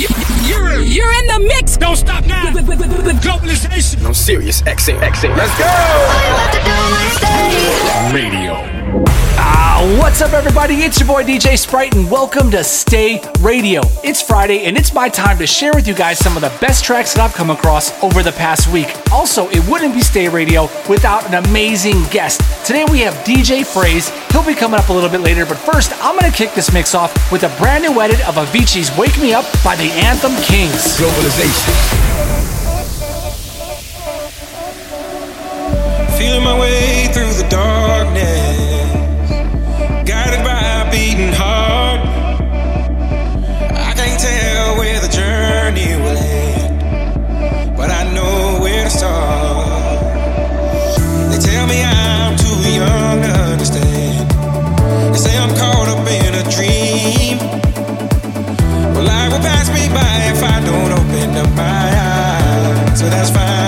You're, you're in the mix. Don't stop now. with Globalization. I'm serious. XM, XM. Let's go. Radio. Ah, what's up, everybody? It's your boy DJ Sprite, and welcome to Stay Radio. It's Friday, and it's my time to share with you guys some of the best tracks that I've come across over the past week. Also, it wouldn't be Stay Radio without an amazing guest. Today we have DJ Phrase. He'll be coming up a little bit later, but first, I'm gonna kick this mix off with a brand new edit of Avicii's Wake Me Up by the Anthem Kings. Globalization. Feeling my way through the darkness guided by a beating heart. I can't tell where the journey will end, but I know where to start. They tell me I'm too young to understand. They say I'm caught up in a dream. Well, will pass me by if I don't open up my eyes. So that's fine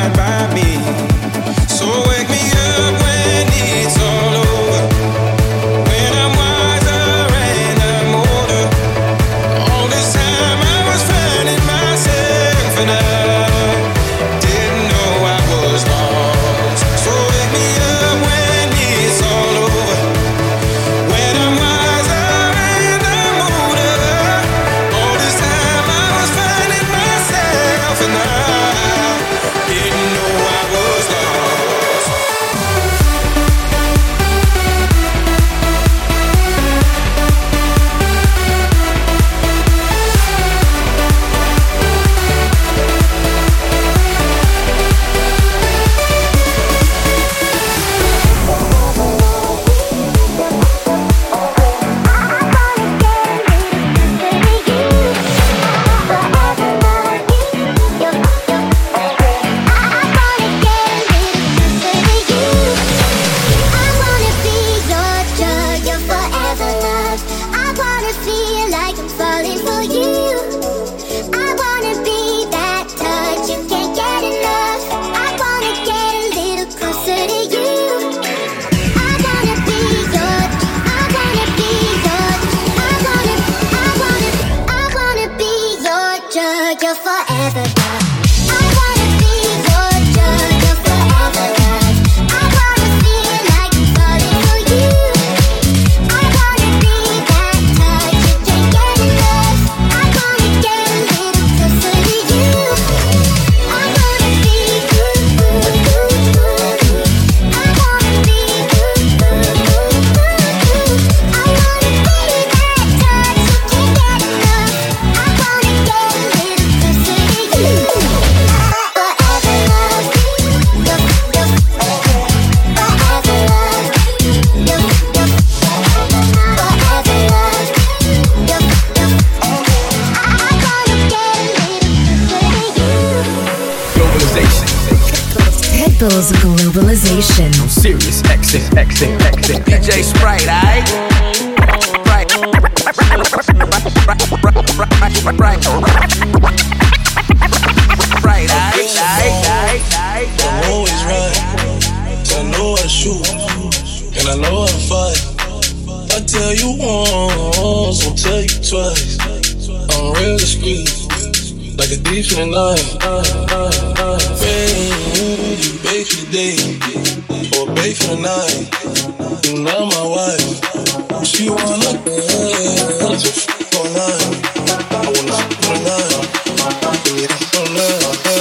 Like a the night. Babe, you bait for the day. Or bait for the night. You not my wife. She wanna look good. Just f- all night. I wanna. Yeah, all night.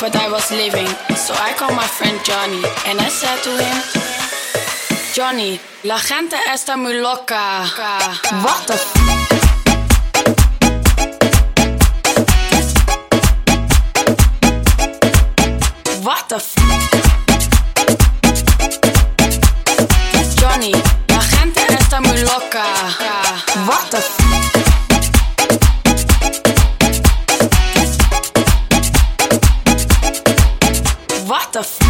what I was living. So I called my friend Johnny and I said to him, Johnny, la gente está muy loca. What the f- What the f- Johnny, la gente está muy loca. What the f- the. F-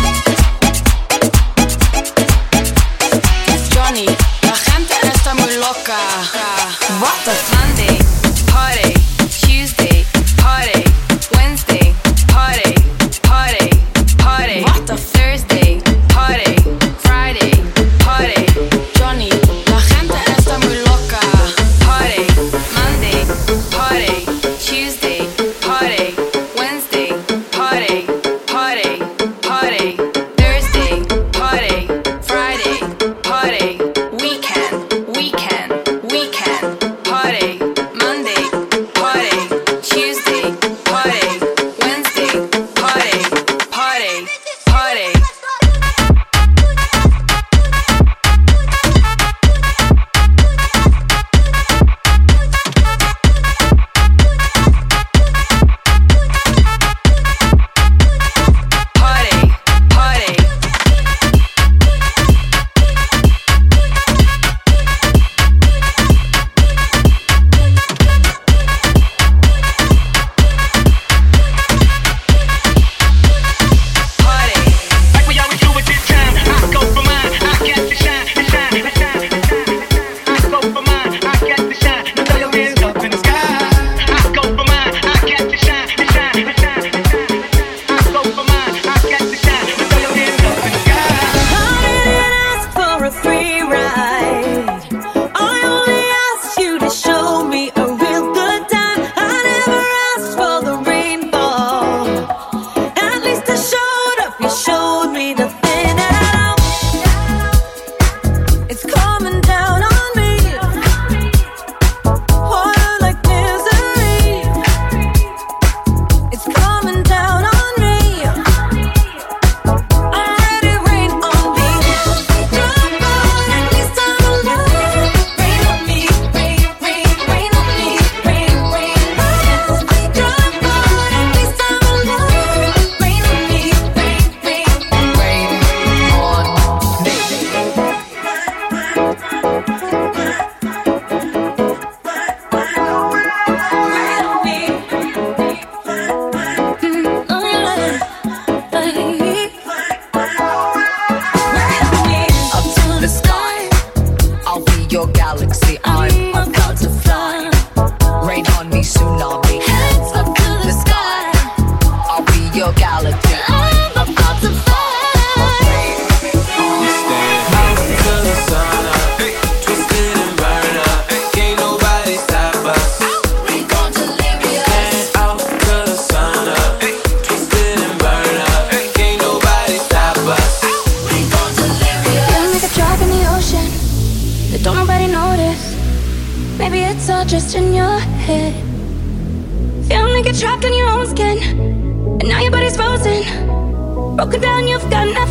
Broken down, you've got nothing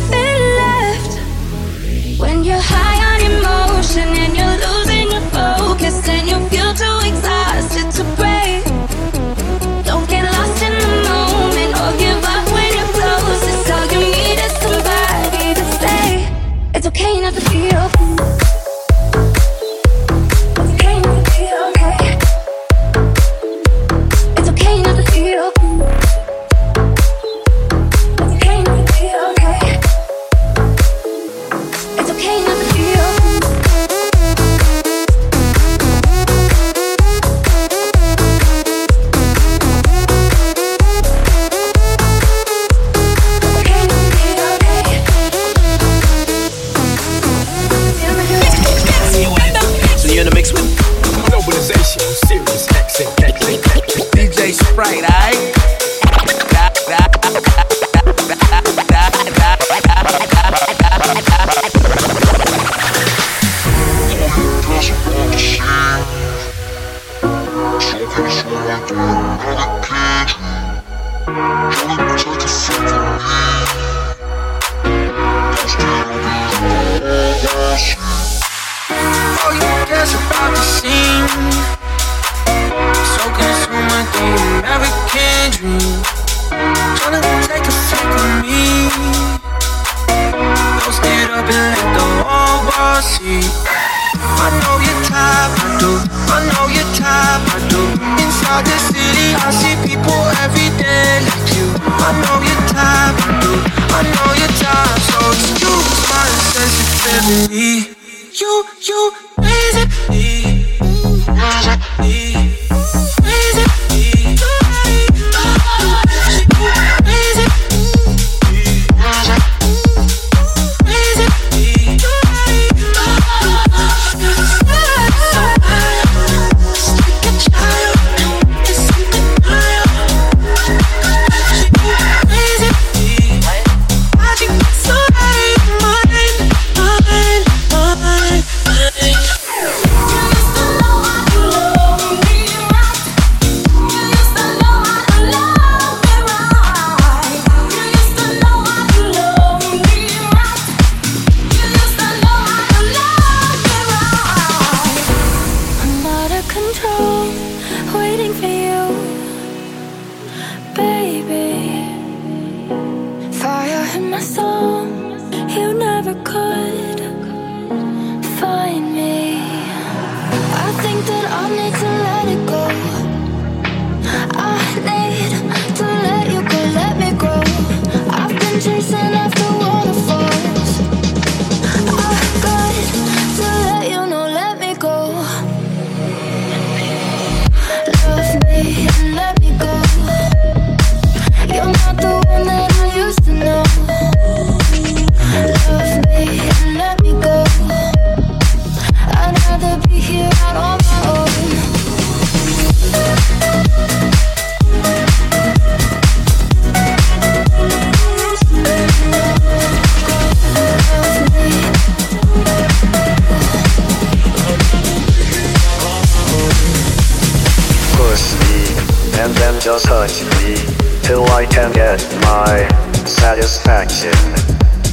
satisfaction,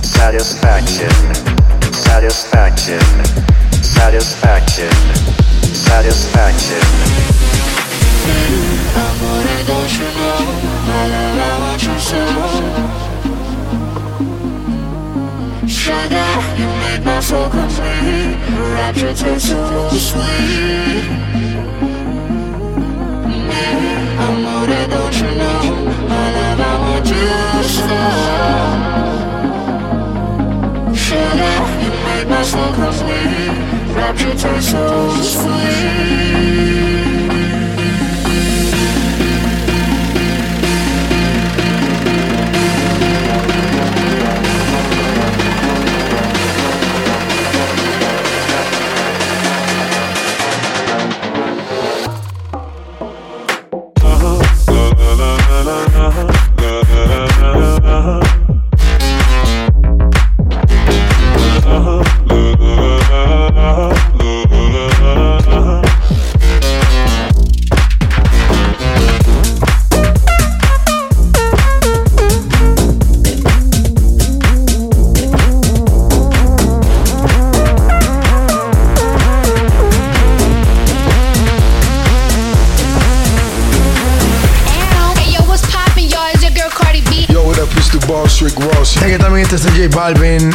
satisfaction, satisfaction, satisfaction, satisfaction. Sugar, you make my soul complete. Rapture tastes so sweet. My love? I want you so. Sugar, you make my soul complete. Rapture tastes so sweet. Balvin.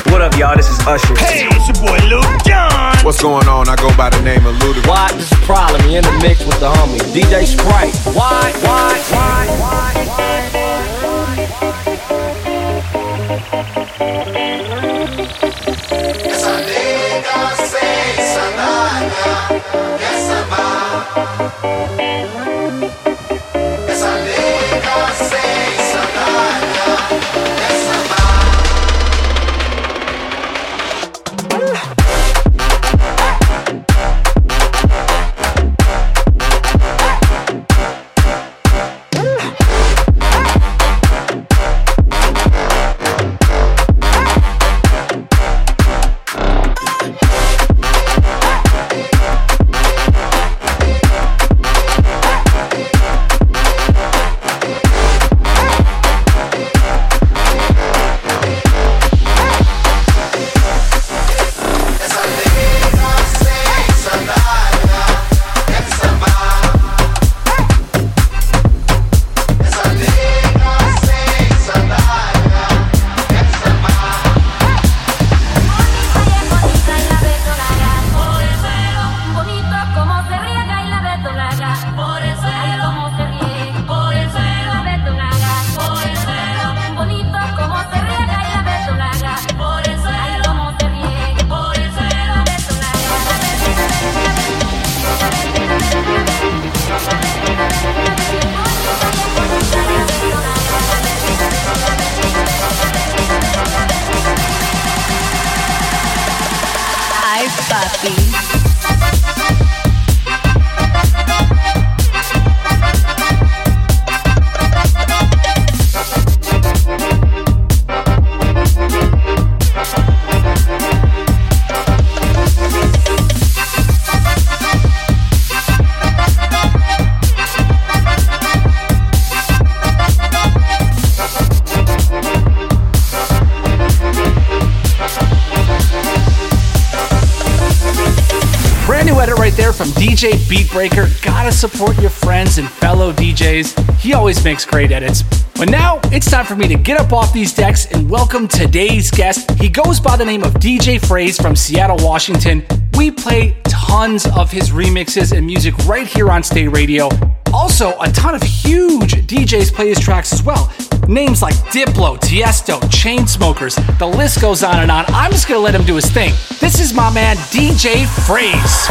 DJ Beatbreaker. Gotta support your friends and fellow DJs. He always makes great edits. But now it's time for me to get up off these decks and welcome today's guest. He goes by the name of DJ Phrase from Seattle, Washington. We play tons of his remixes and music right here on Stay Radio. Also, a ton of huge DJs play his tracks as well. Names like Diplo, Tiesto, Chainsmokers, the list goes on and on. I'm just gonna let him do his thing. This is my man DJ Phrase.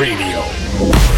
Radio.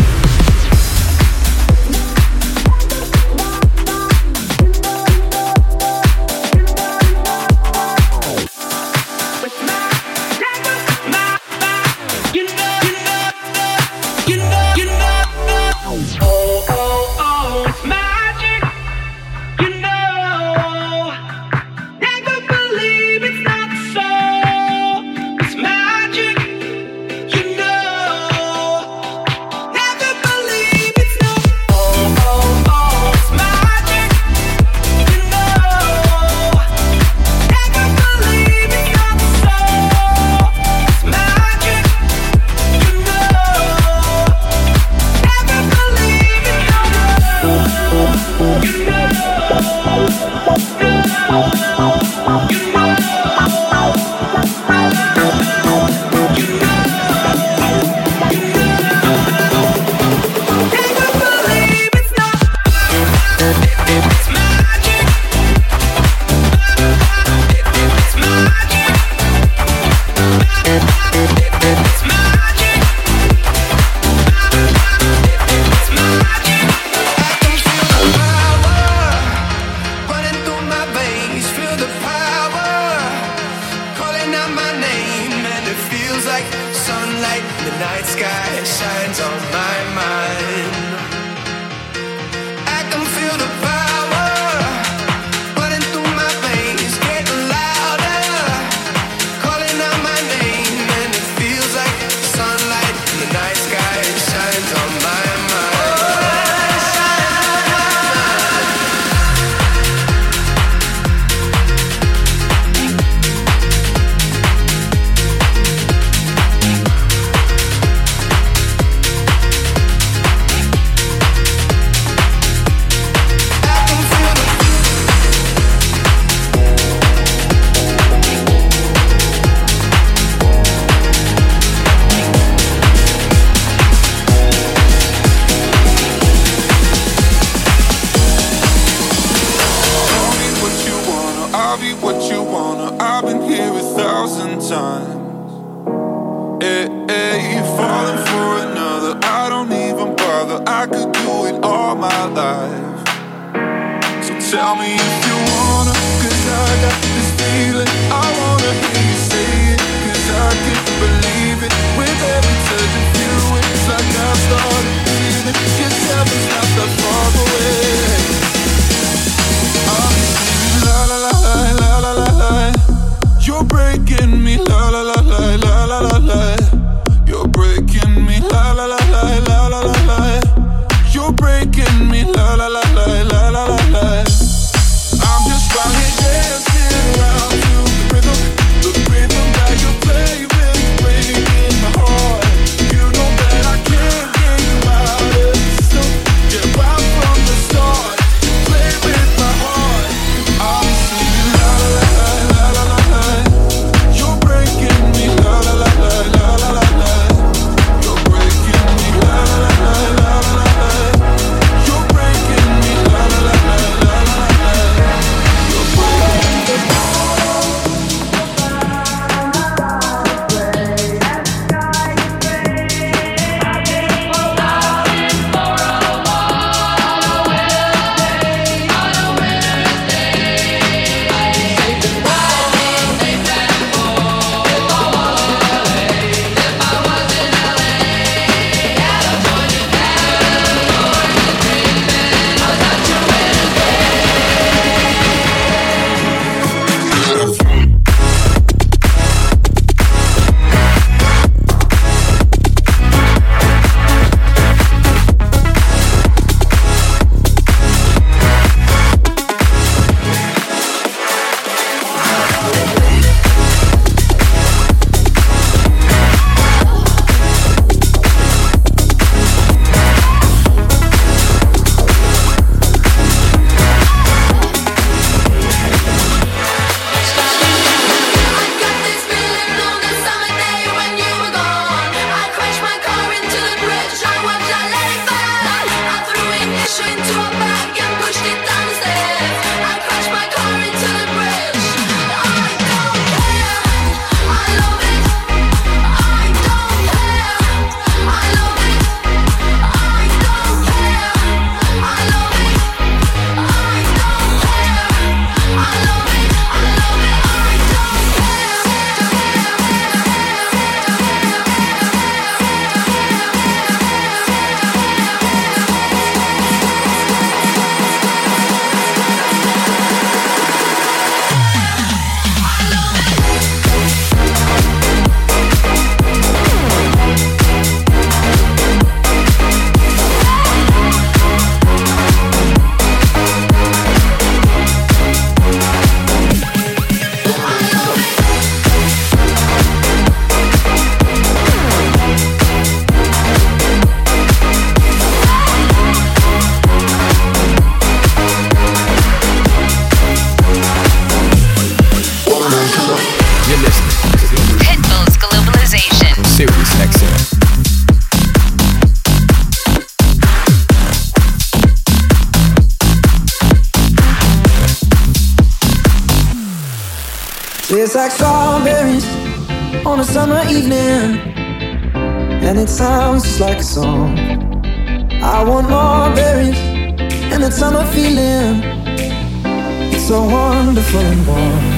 so wonderful and warm.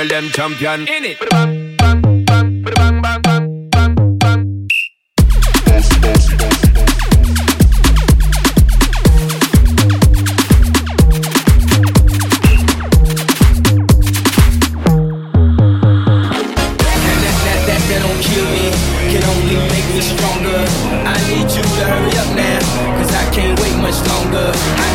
girl them champion. In it. Bang, bang, bang, bang, bang, bang, bang, bang. Dance, dance, dance, dance. stronger. I need you to hurry up now, cause I can't wait much longer. I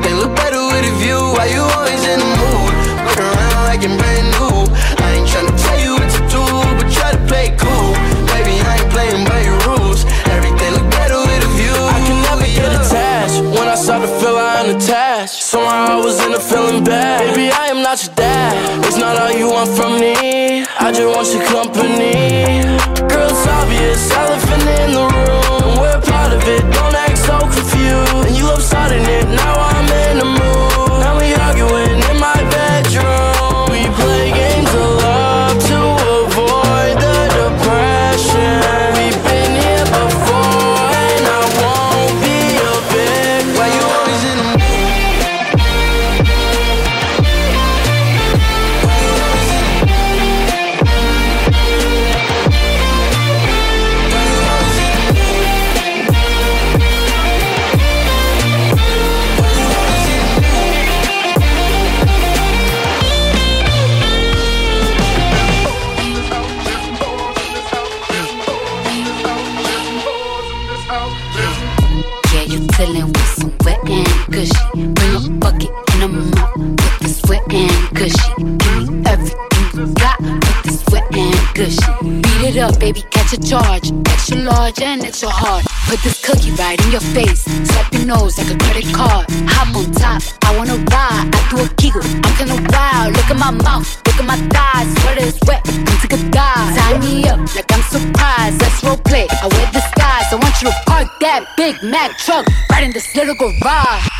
Everything look better with a view. Why you always in the mood? Look around like you're brand new. I ain't tryna tell you what to do, but try to play cool. Baby, I ain't playing by your rules. Everything look better with a view. I can never yeah. get attached. When I start to feel I'm unattached, somehow I was in a feeling bad. Baby, I am not your dad. It's not all you want from me. I just want your company. Girl, it's obvious, elephant in the room. and We're part of it, don't act so confused. And you love starting it, now I to charge. Extra large and extra hard. Put this cookie right in your face. Slap your nose like a credit card. Hop on top. I wanna ride. I do a giggle. I'm kinda wild. Look at my mouth. Look at my thighs. sweat is wet. I'm sick a thighs. Tie me up like I'm surprised. That's role play. I wear disguise. I want you to park that Big Mac truck right in this little garage.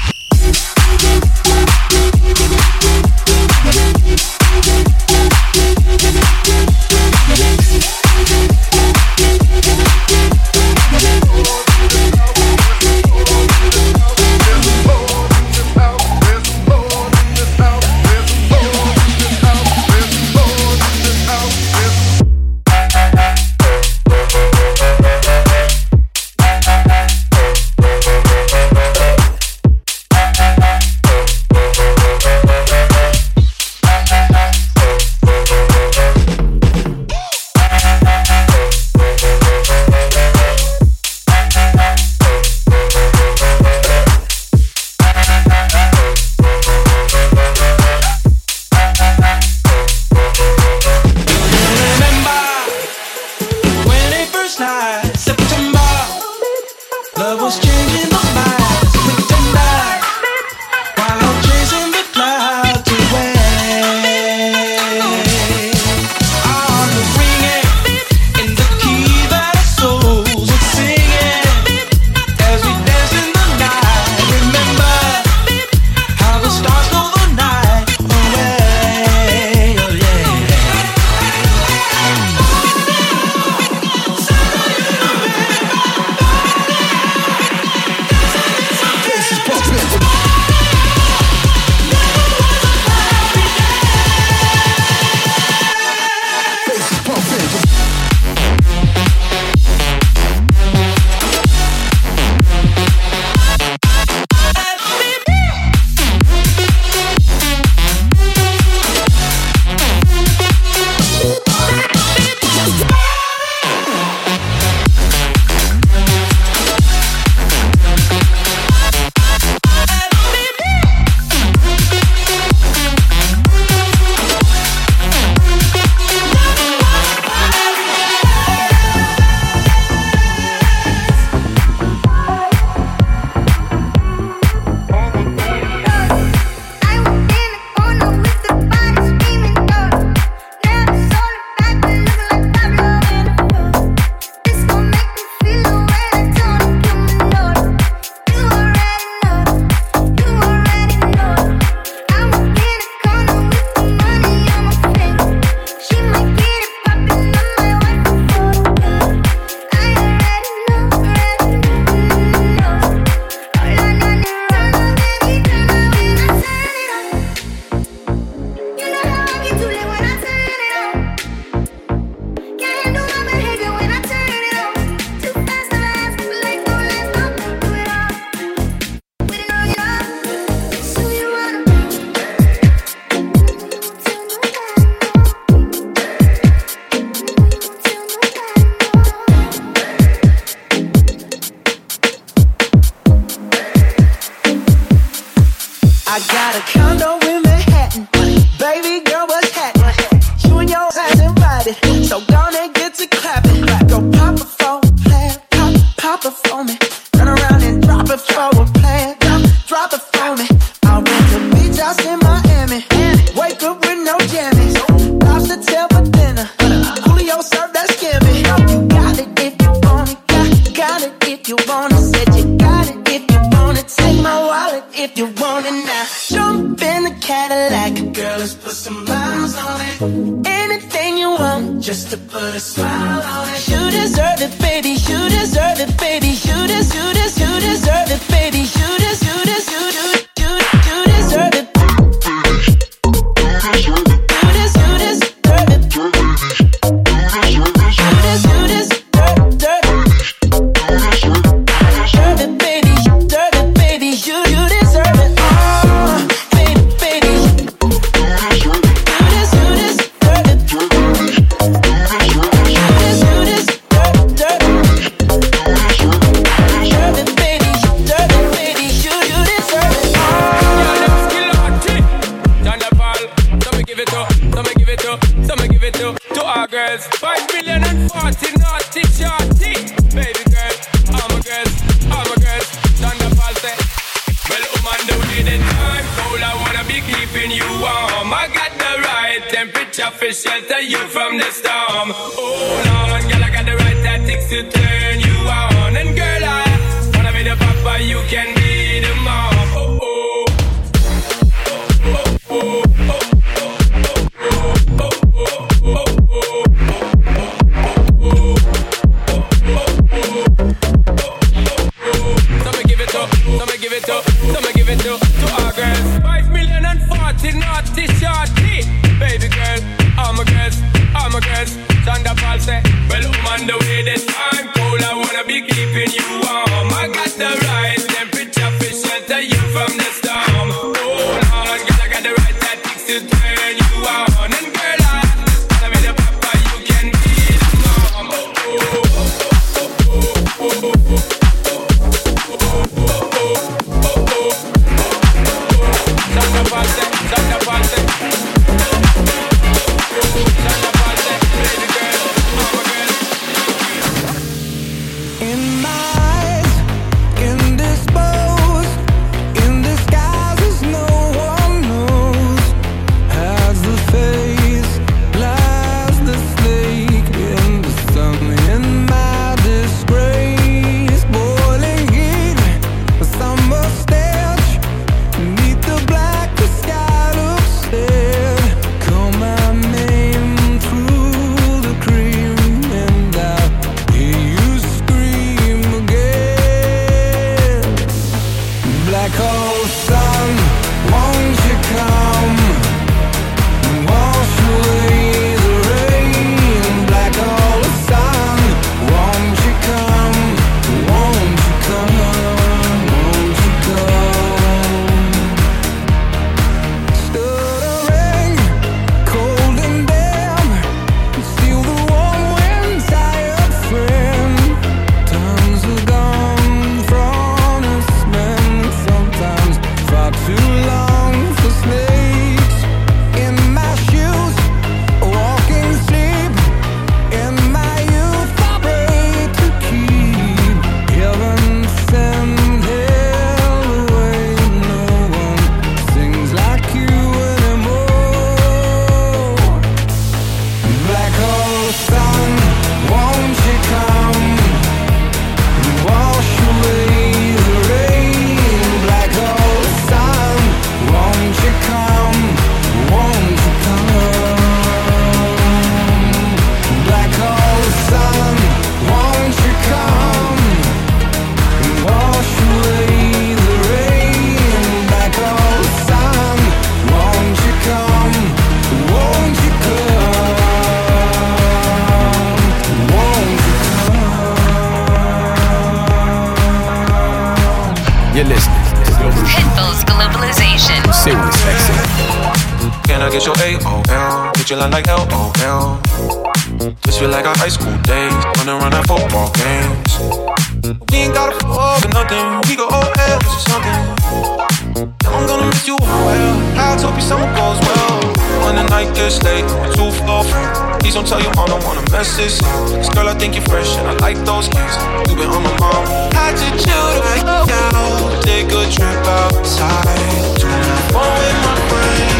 我还想。Line like LOL. Just feel like our high school days, running around at football games. We ain't gotta fall for nothing, we go all else or something. Now I'm gonna miss you well. I hope your summer goes well. When the night gets late, we're too far Please don't tell your mom, don't wanna mess this up. Girl, I think you're fresh and I like those kids. You been on my mom. I just chill right now. Take a trip outside. To phone with my friends.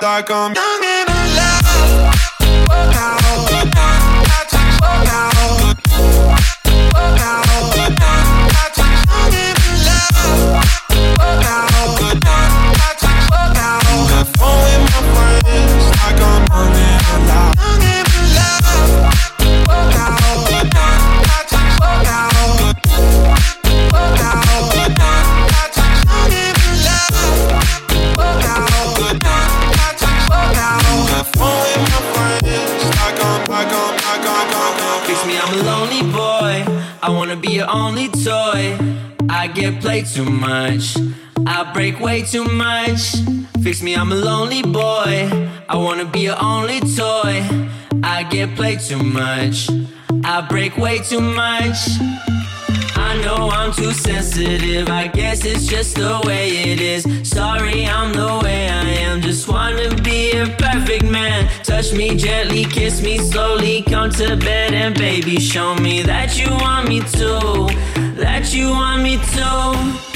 Like I'm young and way too much. Fix me, I'm a lonely boy. I wanna be your only toy. I get played too much. I break way too much. I know I'm too sensitive. I guess it's just the way it is. Sorry, I'm the way I am. Just wanna be a perfect man. Touch me gently, kiss me slowly. Come to bed and baby, show me that you want me to. That you want me to.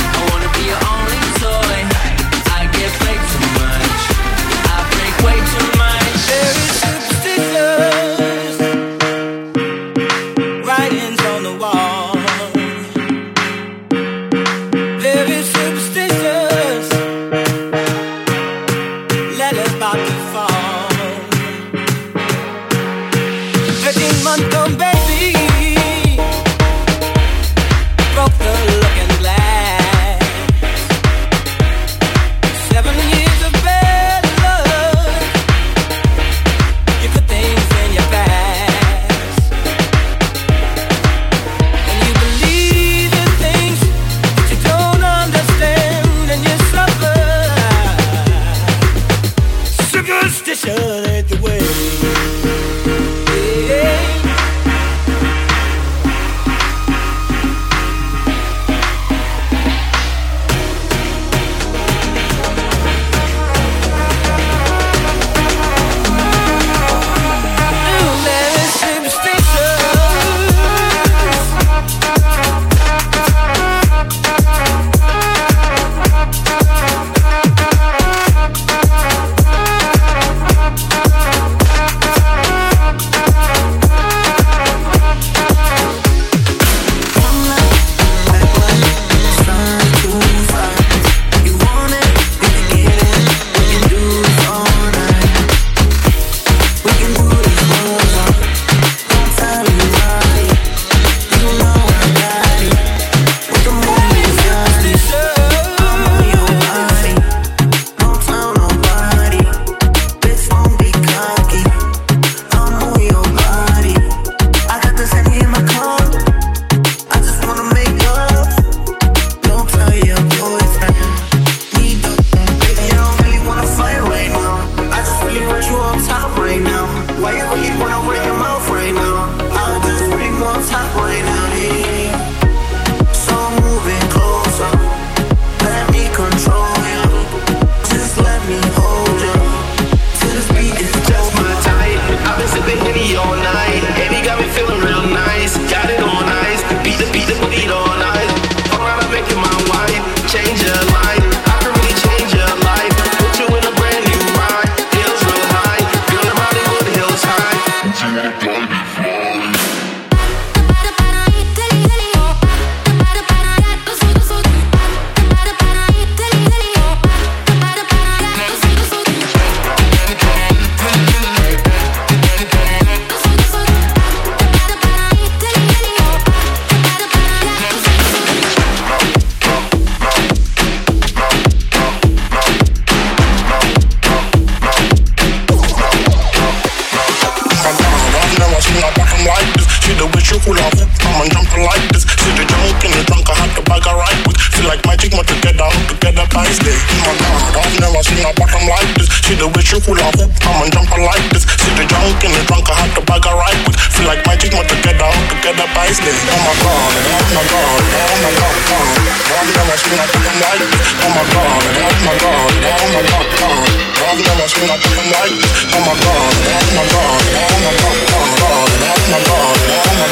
Like magic, but together, together, day. Oh my God, I've never seen a bottom like this. See the way she of hoop, come and jump like this. See the junk in the trunk, I had to bag her right with. Feel like magic, but together, together, ties day. Oh my God, oh my God, oh my God, God. I've never seen a bottom like this. Oh my God, oh my God, oh my God, God. I've never seen a bottom like this. Oh my God, oh my God, oh my God, God. Oh my God, oh my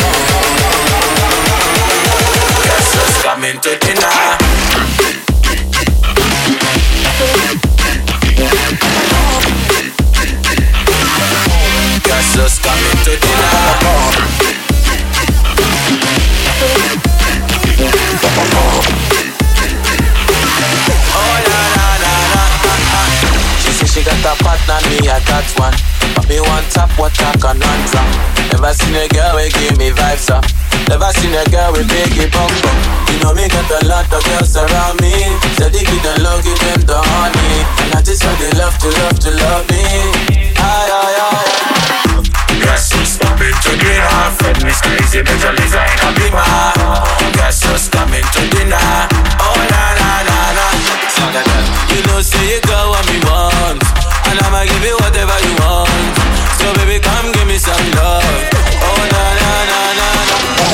God. Na na na na na. She got a partner, me I got one. But me one tap, what I can answer. Never seen a girl we give me vibes up. Never seen a girl with biggie bum bum. You know me got a lot of girls around me. Say they give them love, give them the honey. And I just want they love to love to love me. Ay ay ay. Guess who's coming to dinner? Fred Crazy, Major Lisa in a big man. Guess who's coming to dinner? Oh na na na na. You know say you got what me want, and I'ma give you whatever you want. So baby, come give me some love. Oh na na na na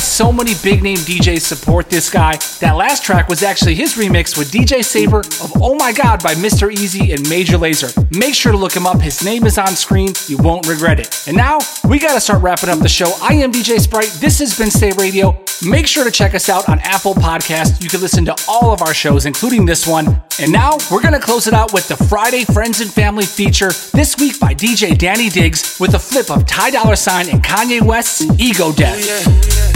so many big name DJs support this guy. That last track was actually his remix with DJ Saber of Oh My God by Mr. Eazi and Major Lazer. Make sure to look him up. His name is on screen. You won't regret it. And now we got to start wrapping up the show. I am DJ Sprite. This has been Stay Radio. Make sure to check us out on Apple Podcast. You can listen to all of our shows, including this one. And now we're going to close it out with the Friday Friends and Family feature this week by DJ Danny Diggs with a flip of Ty Dolla Sign and Kanye West's Ego Death. Yeah.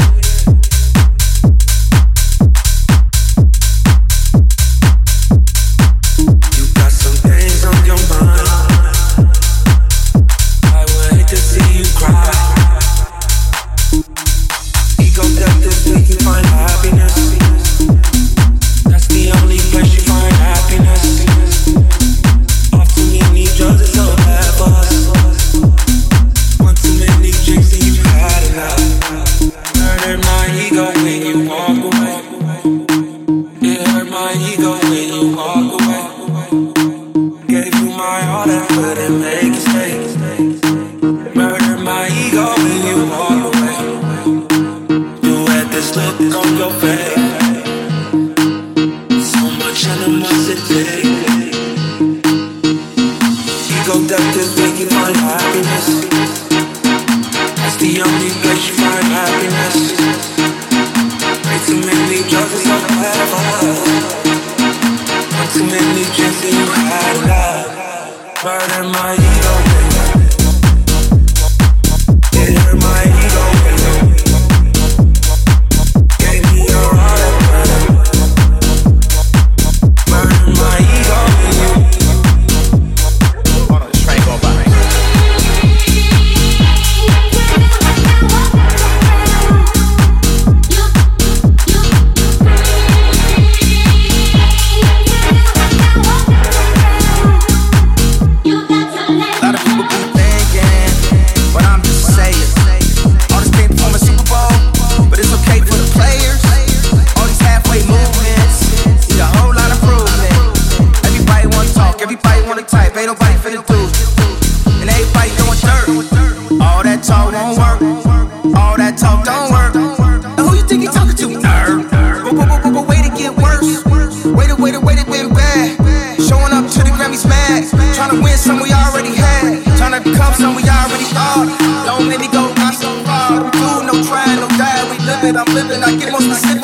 slipping, I get most of